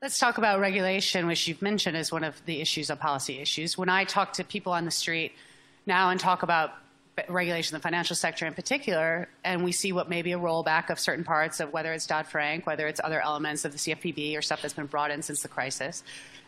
Let's talk about regulation, which you've mentioned is one of the issues of policy issues. When I talk to people on the street now and talk about regulation in the financial sector in particular, and we see what may be a rollback of certain parts of whether it's Dodd Frank, whether it's other elements of the CFPB or stuff that's been brought in since the crisis.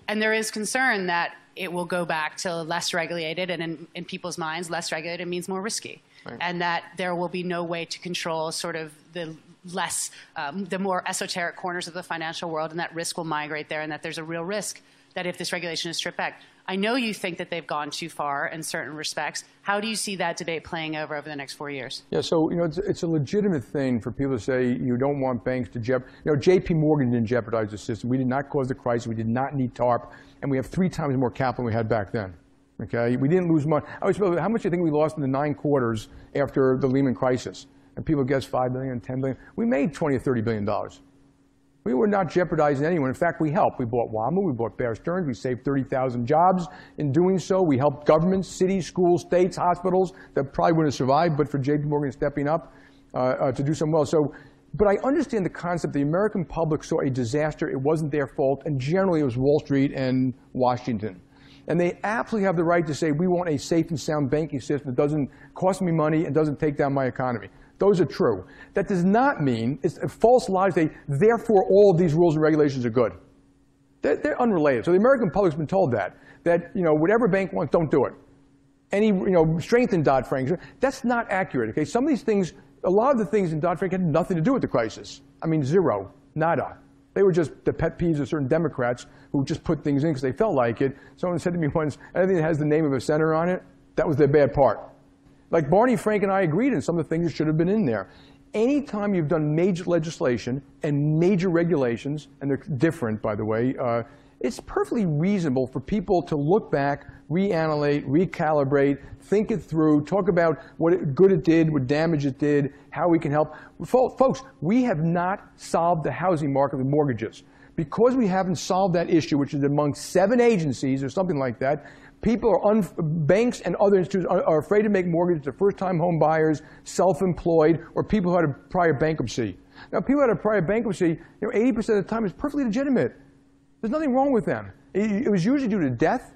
And there is concern that it will go back to less regulated, and in, in people's minds, less regulated means more risky. Right. And that there will be no way to control sort of the less, um, the more esoteric corners of the financial world, and that risk will migrate there, and that there's a real risk that if this regulation is stripped back, I know you think that they've gone too far in certain respects. How do you see that debate playing over over the next four years? Yeah, so you know, it's, it's a legitimate thing for people to say you don't want banks to jeopardize. You know, J.P. Morgan didn't jeopardize the system. We did not cause the crisis. We did not need TARP, and we have three times more capital than we had back then. Okay, we didn't lose money. I was how much do you think we lost in the nine quarters after the Lehman crisis? And people guess five billion, ten billion. We made 20 or 30 billion dollars. We were not jeopardizing anyone. In fact, we helped. We bought WaMu, we bought Bear Stearns, we saved 30,000 jobs in doing so. We helped governments, cities, schools, states, hospitals that probably wouldn't have survived but for JP Morgan stepping up uh, uh, to do some well. So, but I understand the concept. The American public saw a disaster. It wasn't their fault, and generally it was Wall Street and Washington. And they absolutely have the right to say, we want a safe and sound banking system that doesn't cost me money and doesn't take down my economy. Those are true. That does not mean, it's a false logic, therefore all of these rules and regulations are good. They're, they're, unrelated. So the American public's been told that, that, you know, whatever bank wants, don't do it. Any, you know, strengthen Dodd-Frank. That's not accurate, okay? Some of these things, a lot of the things in Dodd-Frank had nothing to do with the crisis. I mean, zero, nada. They were just the pet peeves of certain Democrats who just put things in because they felt like it. Someone said to me once, anything that has the name of a senator on it, that was their bad part. Like Barney Frank and I agreed on some of the things that should have been in there. Anytime you've done major legislation and major regulations, and they're different, by the way, uh, it's perfectly reasonable for people to look back, reanalyze, recalibrate, think it through, talk about what good it did, what damage it did, how we can help. Folks, we have not solved the housing market with mortgages. Because we haven't solved that issue, which is among seven agencies or something like that, people are banks and other institutions are, are, afraid to make mortgages to first-time home buyers, self-employed, or people who had a prior bankruptcy. Now, people who had a prior bankruptcy, you know, 80% of the time is perfectly legitimate. There's nothing wrong with them. It, it was usually due to death,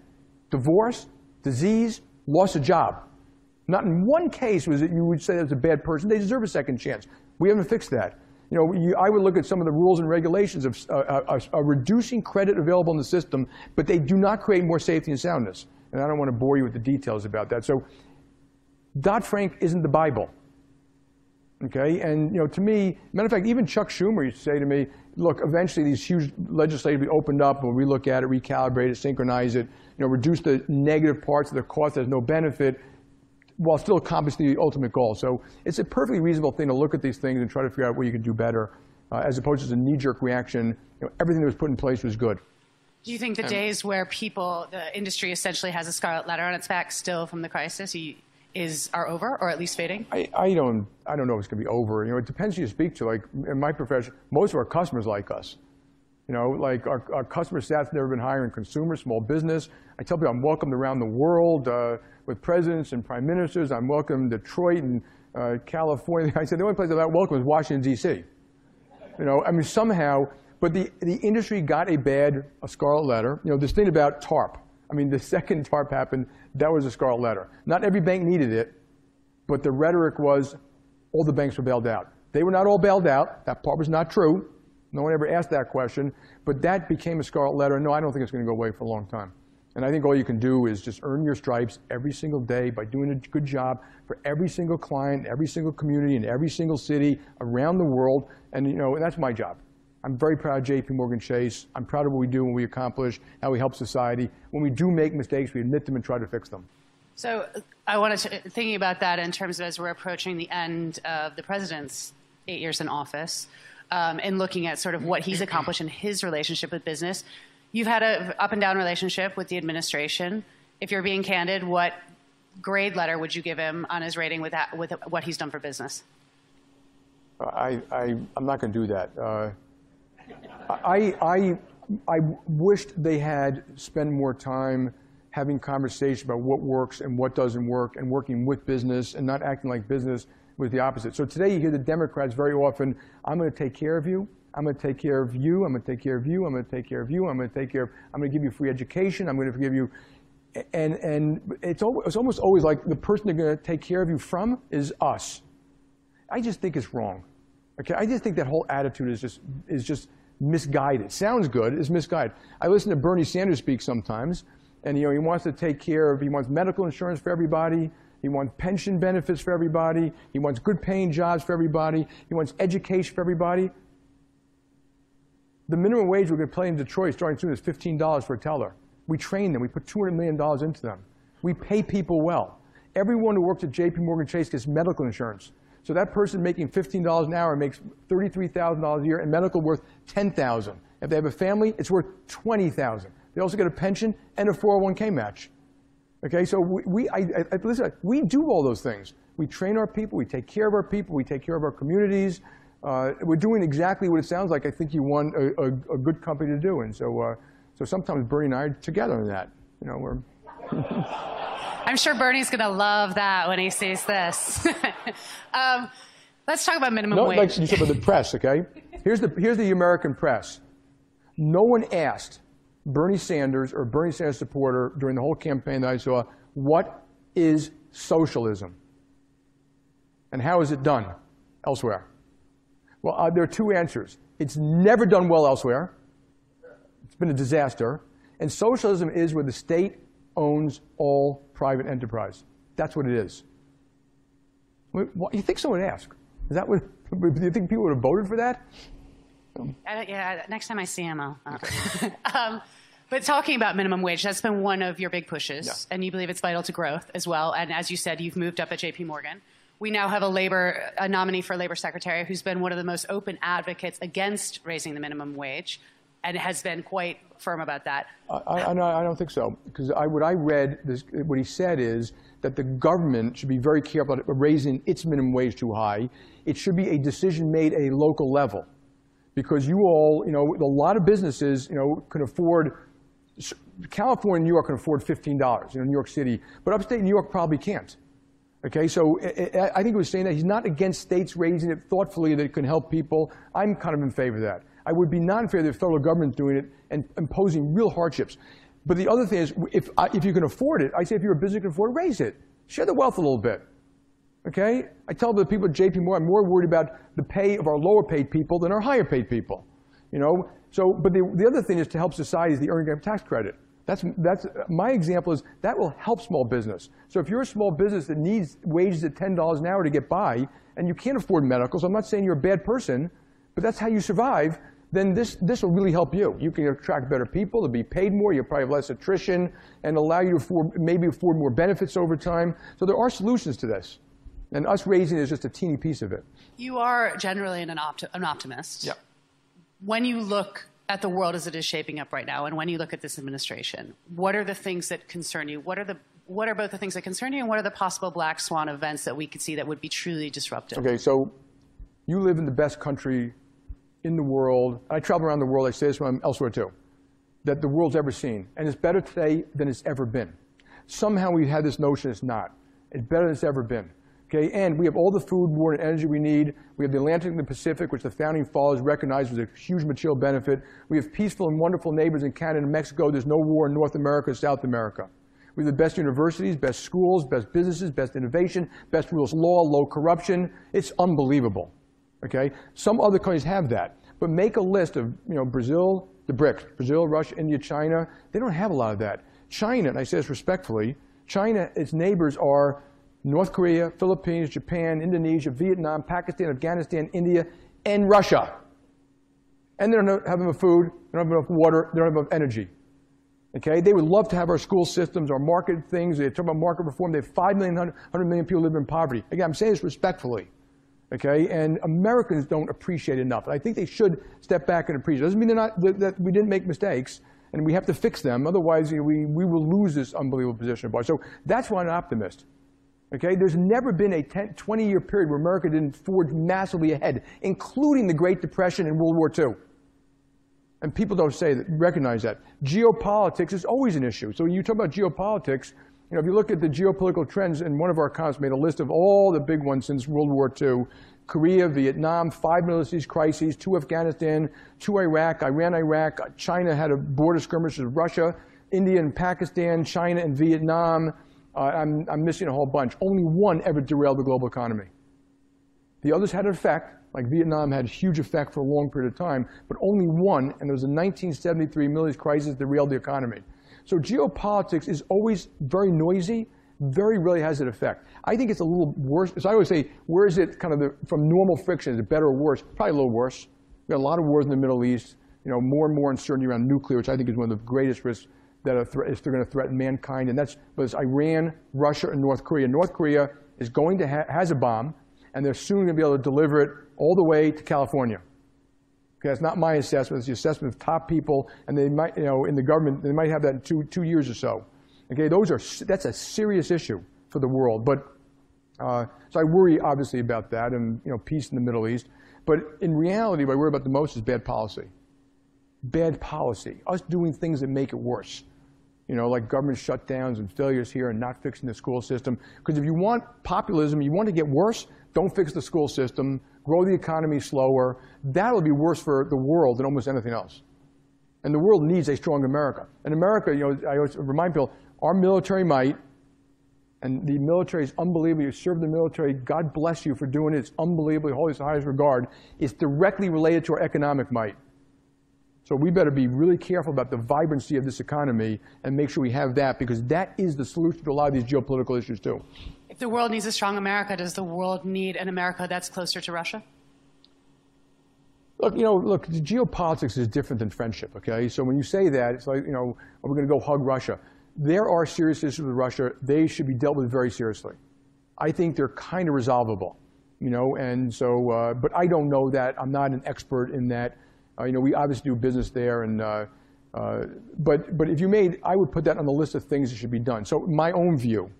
divorce, disease, loss of job. Not in one case was it you would say that's a bad person. They deserve a second chance. We haven't fixed that. You know, you, I would look at some of the rules and regulations of uh, uh, uh, reducing credit available in the system, but they do not create more safety and soundness and I don't want to bore you with the details about that. So Dodd-Frank isn't the Bible. Okay, and you know, to me, matter of fact, even Chuck Schumer used to say to me, "Look, eventually these huge legislative will be opened up, and we look at it, recalibrate it, synchronize it, you know, reduce the negative parts of the cost has no benefit, while still accomplishing the ultimate goal." So it's a perfectly reasonable thing to look at these things and try to figure out what you can do better, uh, as opposed to a knee-jerk reaction. You know, everything that was put in place was good. Do you think the days where people, the industry essentially has a scarlet letter on its back still from the crisis, is are over, or at least fading? I, I don't I don't know if it's going to be over. You know, it depends who you speak to. Like in my profession, most of our customers like us. You know, like our, our customer staff's never been higher in consumer, small business. I tell people I'm welcomed around the world uh, with presidents and prime ministers. I'm welcome in Detroit and uh, California. I said the only place I'm not welcome is Washington D.C. You know, I mean somehow but the, the industry got a bad a scarlet letter. You know, this thing about TARP. I mean, the second TARP happened, that was a scarlet letter. Not every bank needed it, but the rhetoric was all the banks were bailed out. They were not all bailed out. That part was not true. No one ever asked that question. But that became a scarlet letter. No, I don't think it's going to go away for a long time. And I think all you can do is just earn your stripes every single day by doing a good job for every single client, every single community, in every single city around the world. And you know, that's my job. I'm very proud of JP Morgan Chase. I'm proud of what we do when we accomplish, how we help society. When we do make mistakes, we admit them and try to fix them. So I wanted to thinking about that in terms of as we're approaching the end of the president's eight years in office, um, and looking at sort of what he's accomplished in his relationship with business. You've had an up and down relationship with the administration. If you're being candid, what grade letter would you give him on his rating with, that, with what he's done for business? I, I, I'm not going to do that. Uh, I, I, I wished they had spent more time having conversation about what works and what doesn't work and working with business and not acting like business was the opposite. So today you hear the Democrats very often, I'm going to take care of you. I'm going to take care of you. I'm going to take care of you. I'm going to take care of you. I'm going to take care of, I'm going to give you free education. I'm going to give you, and, and it's, always, it's almost always like the person they're going to take care of you from is us. I just think it's wrong. Okay, I just think that whole attitude is just, is just misguided. Sounds good, it's misguided. I listen to Bernie Sanders speak sometimes, and you know, he wants to take care of, he wants medical insurance for everybody, he wants pension benefits for everybody. He wants good paying jobs for everybody. He wants education for everybody. The minimum wage we're going to play in Detroit starting soon is $15 for a teller. We train them. We put $200 million into them. We pay people well. Everyone who works at JP Morgan Chase gets medical insurance. So that person making $15 an hour makes $33,000 a year and medical worth $10,000. If they have a family, it's worth $20,000. They also get a pension and a 401k match. Okay, so we, we I, I, listen, we do all those things. We train our people, we take care of our people, we take care of our communities. Uh, we're doing exactly what it sounds like I think you want a, a, a good company to do. And so, uh, so sometimes Bernie and I are together in that. You know, we're. I'm sure Bernie's going to love that when he sees this. um, let's talk about minimum no, wage. Like you said about the press, okay? Here's the, here's the American press. No one asked Bernie Sanders or Bernie Sanders supporter during the whole campaign that I saw, what is socialism? And how is it done elsewhere? Well, uh, there are two answers. It's never done well elsewhere. It's been a disaster. And socialism is where the state owns all private enterprise. That's what it is. you think someone would ask? Is that what, do you think people would have voted for that? yeah, next time I see him, I'll. Okay. um, but talking about minimum wage, that's been one of your big pushes, yeah. and you believe it's vital to growth as well. And as you said, you've moved up at J.P. Morgan. We now have a labor a nominee for labor secretary who's been one of the most open advocates against raising the minimum wage, and has been quite firm about that. I, I, I don't think so, because what I read, this, what he said is that the government should be very careful about raising its minimum wage too high. It should be a decision made at a local level because you all, you know, a lot of businesses, you know, can afford, California and New York can afford $15, you know, New York City, but upstate New York probably can't. Okay, so eh, eh, eh, I think he was saying that he's not against states raising it thoughtfully that it can help people. I'm kind of in favor of that. I would be not in favor of the federal government doing it and imposing real hardships. But the other thing is, if, if you can afford it, I say if you're a business can afford it, raise it. Share the wealth a little bit. Okay? I tell the people at JP Morgan, I'm more worried about the pay of our lower paid people than our higher paid people. You know? So, but the, the other thing is to help society is the earned income tax credit. That's, that's, my example is that will help small business. So if you're a small business that needs wages at $10 an hour to get by, and you can't afford medical, so I'm not saying you're a bad person, but that's how you survive, then this, this will really help you. You can attract better people, to be paid more, you'll probably have less attrition, and allow you to afford, maybe afford more benefits over time. So there are solutions to this. And us raising is just a teeny piece of it. You are generally an, opti- an optimist. Yeah. When you look at the world as it is shaping up right now, and when you look at this administration, what are the things that concern you? What are the what are both the things that concern you, and what are the possible black swan events that we could see that would be truly disruptive? Okay, so you live in the best country in the world. I travel around the world. I say this I'm elsewhere too, that the world's ever seen, and it's better today than it's ever been. Somehow we have had this notion it's not. It's better than it's ever been. Okay, and we have all the food, water, and energy we need. We have the Atlantic and the Pacific, which the founding fathers recognized was a huge material benefit. We have peaceful and wonderful neighbors in Canada and Mexico. There's no war in North America, and South America. We have the best universities, best schools, best businesses, best innovation, best rules law, low corruption. It's unbelievable. Okay, some other countries have that, but make a list of you know Brazil, the BRICS, Brazil, Russia, India, China. They don't have a lot of that. China, and I say this respectfully, China, its neighbors are North Korea, Philippines, Japan, Indonesia, Vietnam, Pakistan, Afghanistan, India, and Russia. And they don't have enough food, they don't have enough water, they don't have enough energy. Okay, they would love to have our school systems, our market things. They talk about market reform. They have 5 million, 100 million people living in poverty. Again, I'm saying this respectfully. Okay, and Americans don't appreciate enough. I think they should step back and appreciate. It doesn't mean they're not, that we didn't make mistakes, and we have to fix them. Otherwise, you know, we, we will lose this unbelievable position. of power. So that's why I'm an optimist. Okay, there's never been a 10, 20 year period where America didn't forge massively ahead, including the Great Depression and World War II. And people don't say that, recognize that. Geopolitics is always an issue. So when you talk about geopolitics, you know, if you look at the geopolitical trends, and one of our economists made a list of all the big ones since World War II, Korea, Vietnam, five Middle East crises, two Afghanistan, two Iraq, Iran, Iraq, China had a border skirmish with Russia, India and Pakistan, China and Vietnam. Uh, I'm, I'm missing a whole bunch. Only one ever derailed the global economy. The others had an effect, like Vietnam had a huge effect for a long period of time, but only one, and there was a 1973 Middle East crisis that derailed the economy. So geopolitics is always very noisy, very rarely has an effect. I think it's a little worse. As I always say, where is it kind of the, from normal friction? Is it better or worse? Probably a little worse. We've got a lot of wars in the Middle East, you know, more and more uncertainty around nuclear, which I think is one of the greatest risks that are is they're going to threaten mankind. And that's was Iran, Russia, and North Korea. North Korea is going to ha- has a bomb, and they're soon going to be able to deliver it all the way to California. That's not my assessment. It's the assessment of top people, and they might, you know, in the government, they might have that in two, two years or so. Okay, those are that's a serious issue for the world. But uh, so I worry obviously about that, and you know, peace in the Middle East. But in reality, what I worry about the most is bad policy. Bad policy. Us doing things that make it worse. You know, like government shutdowns and failures here and not fixing the school system. Because if you want populism, you want to get worse, don't fix the school system, grow the economy slower. That'll be worse for the world than almost anything else. And the world needs a strong America. And America, you know, I always remind people, our military might, and the military is unbelievable. You serve the military. God bless you for doing it. It's unbelievably holy, the highest regard. It's directly related to our economic might. So we better be really careful about the vibrancy of this economy and make sure we have that because that is the solution to a lot of these geopolitical issues too. If the world needs a strong America, does the world need an America that's closer to Russia? Look, you know, look, geopolitics is different than friendship, okay? So when you say that, it's like, you know, we're going to go hug Russia. There are serious issues with Russia. They should be dealt with very seriously. I think they're kind of resolvable, you know, and so, uh, but I don't know that. I'm not an expert in that. Uh, you know, we obviously do business there, and uh, uh but but if you made, I would put that on the list of things that should be done. So my own view,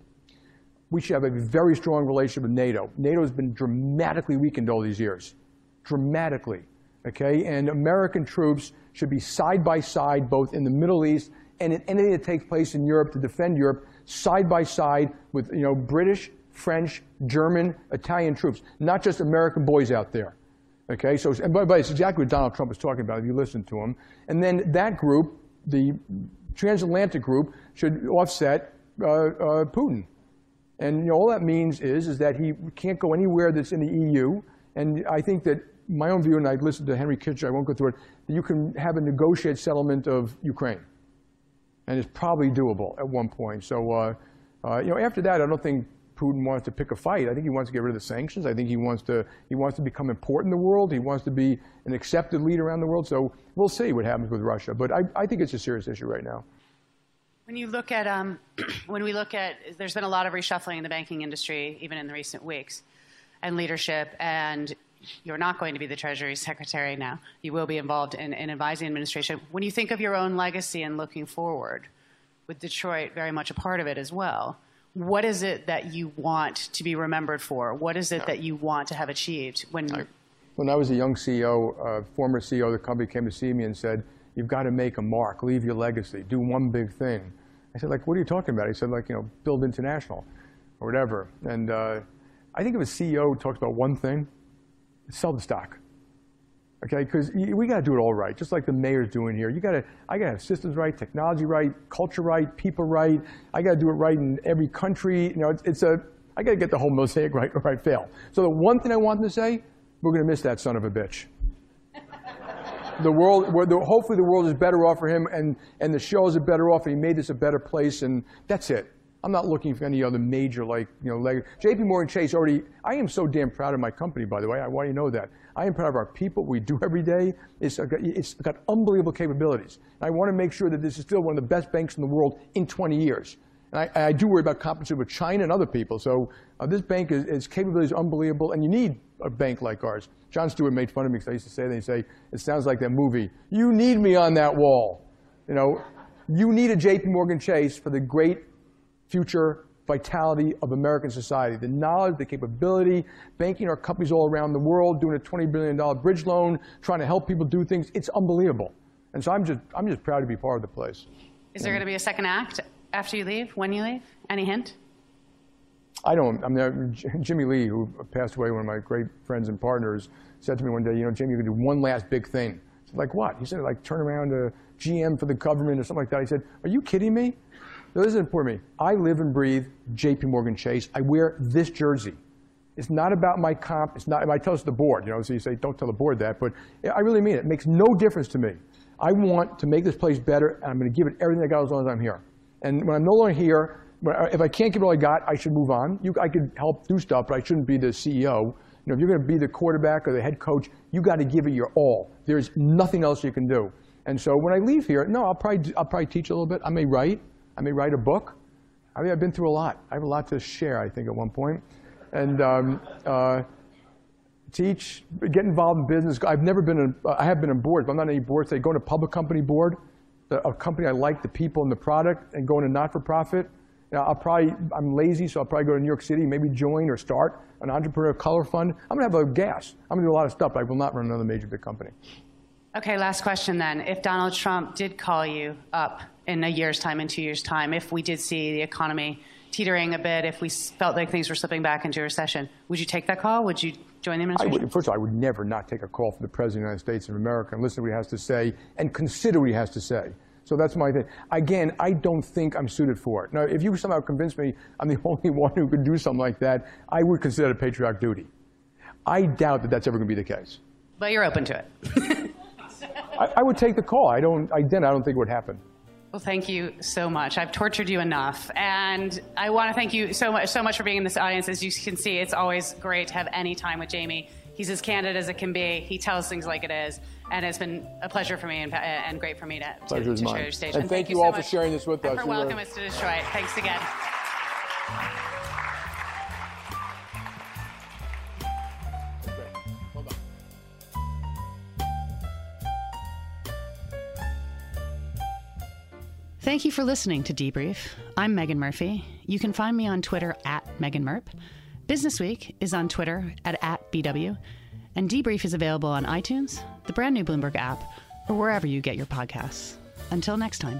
we should have a very strong relationship with NATO. NATO has been dramatically weakened all these years, dramatically. Okay, and American troops should be side by side, both in the Middle East and in anything that takes place in Europe to defend Europe, side by side with you know British, French, German, Italian troops, not just American boys out there. Okay, so and by it's exactly what Donald Trump was talking about if you listen to him. And then that group, the transatlantic group, should offset uh, uh, Putin. And you know, all that means is, is that he can't go anywhere that's in the EU. And I think that my own view, and I listened to Henry Kissinger, I won't go through it, that you can have a negotiated settlement of Ukraine. And it's probably doable at one point. So, uh, uh, you know, after that, I don't think Putin wants to pick a fight. I think he wants to get rid of the sanctions. I think he wants to he wants to become important in the world. He wants to be an accepted leader around the world. So we'll see what happens with Russia. But I, I think it's a serious issue right now. When you look at, um, when we look at, there's been a lot of reshuffling in the banking industry, even in the recent weeks, and leadership, and you're not going to be the Treasury Secretary now. You will be involved in, in advising administration. When you think of your own legacy and looking forward, with Detroit very much a part of it as well, what is it that you want to be remembered for? What is it that you want to have achieved when? I, when I was a young CEO, uh, former CEO of the company came to see me and said, you've got to make a mark, leave your legacy, do one big thing. I said, like, what are you talking about? He said, like, you know, build international or whatever. And uh, I think if a CEO talks about one thing, sell the stock. Okay, because we got to do it all right, just like the mayor's doing here. You got to, I got to have systems right, technology right, culture right, people right. I got to do it right in every country. You know, it's, it's a, I got to get the whole mosaic right or I fail. So the one thing I wanted to say, we're going to miss that son of a bitch the world, the, hopefully the world is better off for him and, and the shows are better off and he made this a better place and that's it. I'm not looking for any other major like, you know, leg. JP Morgan Chase already, I am so damn proud of my company, by the way. I want you to know that. I am proud of our people, we do every day. It's, it's got unbelievable capabilities. I want to make sure that this is still one of the best banks in the world in 20 years. And I, I do worry about competition with China and other people. So uh, this bank is, its capabilities are unbelievable, and you need a bank like ours. Jon Stewart made fun of me because I used to say that. He'd say, it sounds like that movie. You need me on that wall. You know, you need a JP Morgan Chase for the great future vitality of American society. The knowledge, the capability, banking our companies all around the world, doing a $20 billion bridge loan, trying to help people do things. It's unbelievable. And so I'm just, I'm just proud to be part of the place. Is there going to be a second act after you leave, when you leave? Any hint? I don't. I mean, Jimmy Lee, who passed away, one of my great friends and partners, said to me one day, you know, Jimmy, you can do one last big thing. I said, like what? He said, like turn around to GM for the government or something like that. He said, are you kidding me? No, this is important to me. I live and breathe JP Morgan Chase. I wear this jersey. It's not about my comp. It's not, I tell us the board, you know, so you say, don't tell the board that, but I really mean it. It makes no difference to me. I want to make this place better, and I'm going to give it everything I got as long as I'm here. And when I'm no longer here, if I can't give it all I got, I should move on. You, I could help do stuff, but I shouldn't be the CEO. You know, if you're going to be the quarterback or the head coach, you got to give it your all. There's nothing else you can do. And so when I leave here, no, I'll probably, I'll probably teach a little bit. I may write. I may write a book. I mean, I've been through a lot. I have a lot to share, I think, at one point. And um, uh, teach, get involved in business. I've never been, in, I have been on boards, but I'm not on any boards. Say, go to public company board, a company I like, the people and the product, and go into not-for-profit. Know, I'll probably, I'm lazy, so I'll probably go to New York City, maybe join or start an entrepreneur color fund. I'm gonna have a gas. I'm gonna do a lot of stuff, but I will not run another major big company. Okay, last question then. If Donald Trump did call you up in a year's time, in two years' time, if we did see the economy teetering a bit, if we felt like things were slipping back into a recession, would you take that call? Would you join the administration? Would, first of all, I would never not take a call from the President of the United States of America and listen to what he has to say and consider what he has to say. So that's my thing. Again, I don't think I'm suited for it. Now, if you somehow convince me I'm the only one who could do something like that, I would consider it a patriotic duty. I doubt that that's ever going to be the case. But you're open to it. I, I, would take the call. I don't. I, then I don't think it would happen. Well, thank you so much. I've tortured you enough, and I want to thank you so much, so much for being in this audience. As you can see, it's always great to have any time with Jamie. He's as candid as it can be. He tells things like it is, and it's been a pleasure for me and, and great for me to, to, to share your stage. And, and thank, thank, you all so for sharing this with us. For welcoming us to Detroit. Thanks again. Thank you for listening to Debrief. I'm Megan Murphy. You can find me on Twitter at Megan Merp. Business Week is on Twitter at, at BW. And Debrief is available on iTunes, the brand new Bloomberg app, or wherever you get your podcasts. Until next time.